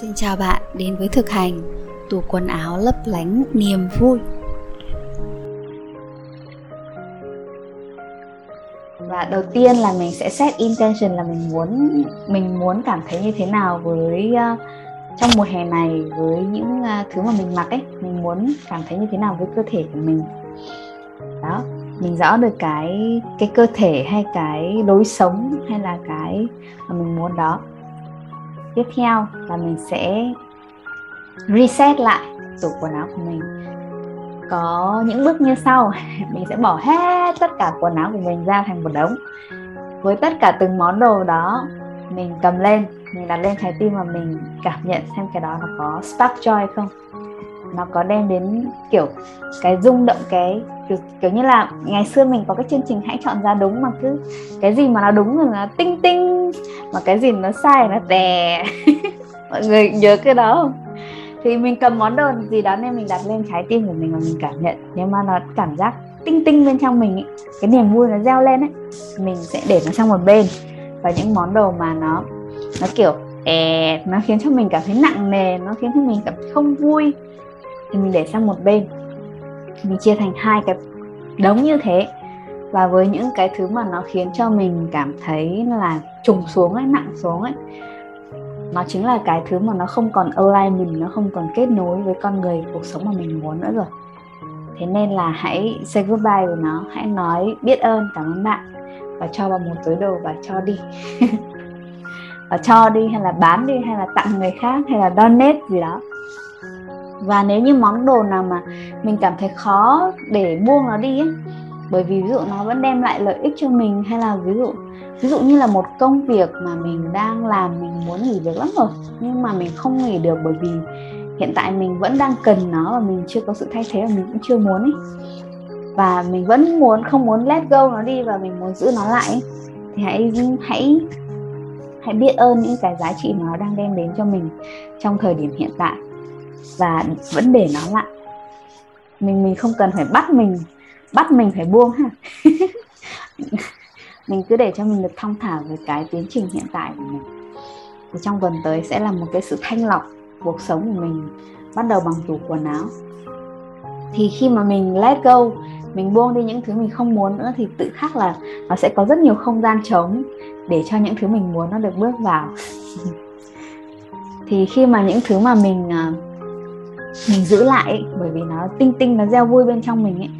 Xin chào bạn đến với thực hành tủ quần áo lấp lánh niềm vui. Và đầu tiên là mình sẽ set intention là mình muốn mình muốn cảm thấy như thế nào với uh, trong mùa hè này với những uh, thứ mà mình mặc ấy, mình muốn cảm thấy như thế nào với cơ thể của mình. Đó, mình rõ được cái cái cơ thể hay cái lối sống hay là cái mà mình muốn đó tiếp theo là mình sẽ reset lại tủ quần áo của mình. Có những bước như sau. Mình sẽ bỏ hết tất cả quần áo của mình ra thành một đống. Với tất cả từng món đồ đó mình cầm lên. Mình đặt lên trái tim và mình cảm nhận xem cái đó nó có spark joy không. Nó có đem đến kiểu cái rung động cái kiểu, kiểu như là ngày xưa mình có cái chương trình hãy chọn ra đúng mà cứ cái gì mà nó đúng rồi nó tinh tinh mà cái gì nó sai nó đè mọi người nhớ cái đó không? Thì mình cầm món đồ gì đó nên mình đặt lên trái tim của mình và mình cảm nhận. Nhưng mà nó cảm giác tinh tinh bên trong mình ấy, cái niềm vui nó reo lên ấy mình sẽ để nó sang một bên. Và những món đồ mà nó nó kiểu è nó khiến cho mình cảm thấy nặng nề nó khiến cho mình cảm thấy không vui thì mình để sang một bên. Mình chia thành hai cái đống như thế và với những cái thứ mà nó khiến cho mình cảm thấy là trùng xuống ấy nặng xuống ấy nó chính là cái thứ mà nó không còn align mình nó không còn kết nối với con người cuộc sống mà mình muốn nữa rồi. Thế nên là hãy say goodbye với nó hãy nói biết ơn cảm ơn bạn. Và cho vào một túi đồ và cho đi. Và cho đi hay là bán đi hay là tặng người khác hay là donate gì đó. Và nếu như món đồ nào mà mình cảm thấy khó để buông nó đi ấy, bởi vì ví dụ nó vẫn đem lại lợi ích cho mình hay là ví dụ ví dụ như là một công việc mà mình đang làm, mình muốn nghỉ việc lắm rồi, nhưng mà mình không nghỉ được bởi vì hiện tại mình vẫn đang cần nó và mình chưa có sự thay thế và mình cũng chưa muốn ấy và mình vẫn muốn, không muốn let go nó đi và mình muốn giữ nó lại ấy. thì hãy hãy hãy biết ơn những cái giá trị mà nó đang đem đến cho mình trong thời điểm hiện tại và vẫn để nó lại mình mình không cần phải bắt mình bắt mình phải buông ha. Mình cứ để cho mình được thong thả với cái tiến trình hiện tại của mình. Thì trong tuần tới sẽ là một cái sự thanh lọc cuộc sống của mình bắt đầu bằng tủ quần áo. Thì khi mà mình let go mình buông đi những thứ mình không muốn nữa thì tự khắc là nó sẽ có rất nhiều không gian trống để cho những thứ mình muốn nó được bước vào. Thì khi mà những thứ mà mình à, mình giữ lại ấy, bởi vì nó tinh tinh nó gieo vui bên trong mình ấy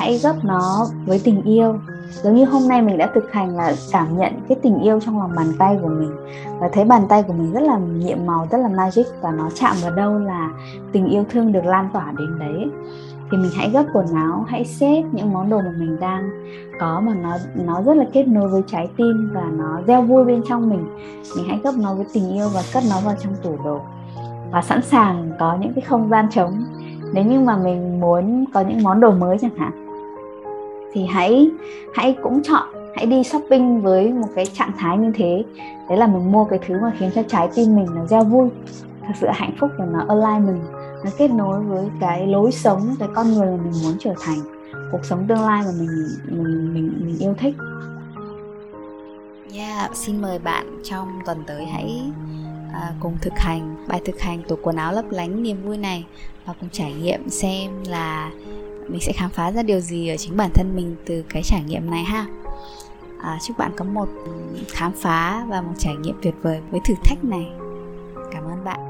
hãy gấp nó với tình yêu. Giống như hôm nay mình đã thực hành là cảm nhận cái tình yêu trong lòng bàn tay của mình. Và thấy bàn tay của mình rất là nhiệm màu, rất là magic và nó chạm vào đâu là tình yêu thương được lan tỏa đến đấy. Thì mình hãy gấp quần áo, hãy xếp những món đồ mà mình đang có mà nó nó rất là kết nối với trái tim và nó gieo vui bên trong mình. Mình hãy gấp nó với tình yêu và cất nó vào trong tủ đồ. Và sẵn sàng có những cái không gian trống. Nếu như mà mình muốn có những món đồ mới chẳng hạn thì hãy hãy cũng chọn hãy đi shopping với một cái trạng thái như thế. Đấy là mình mua cái thứ mà khiến cho trái tim mình nó gieo vui thật sự hạnh phúc và nó align mình nó kết nối với cái lối sống cái con người mà mình muốn trở thành cuộc sống tương lai mà mình mình mình, mình yêu thích. Yeah, xin mời bạn trong tuần tới hãy à, cùng thực hành bài thực hành tủ quần áo lấp lánh niềm vui này và cùng trải nghiệm xem là mình sẽ khám phá ra điều gì ở chính bản thân mình từ cái trải nghiệm này ha? À, chúc bạn có một khám phá và một trải nghiệm tuyệt vời với thử thách này. Cảm ơn bạn.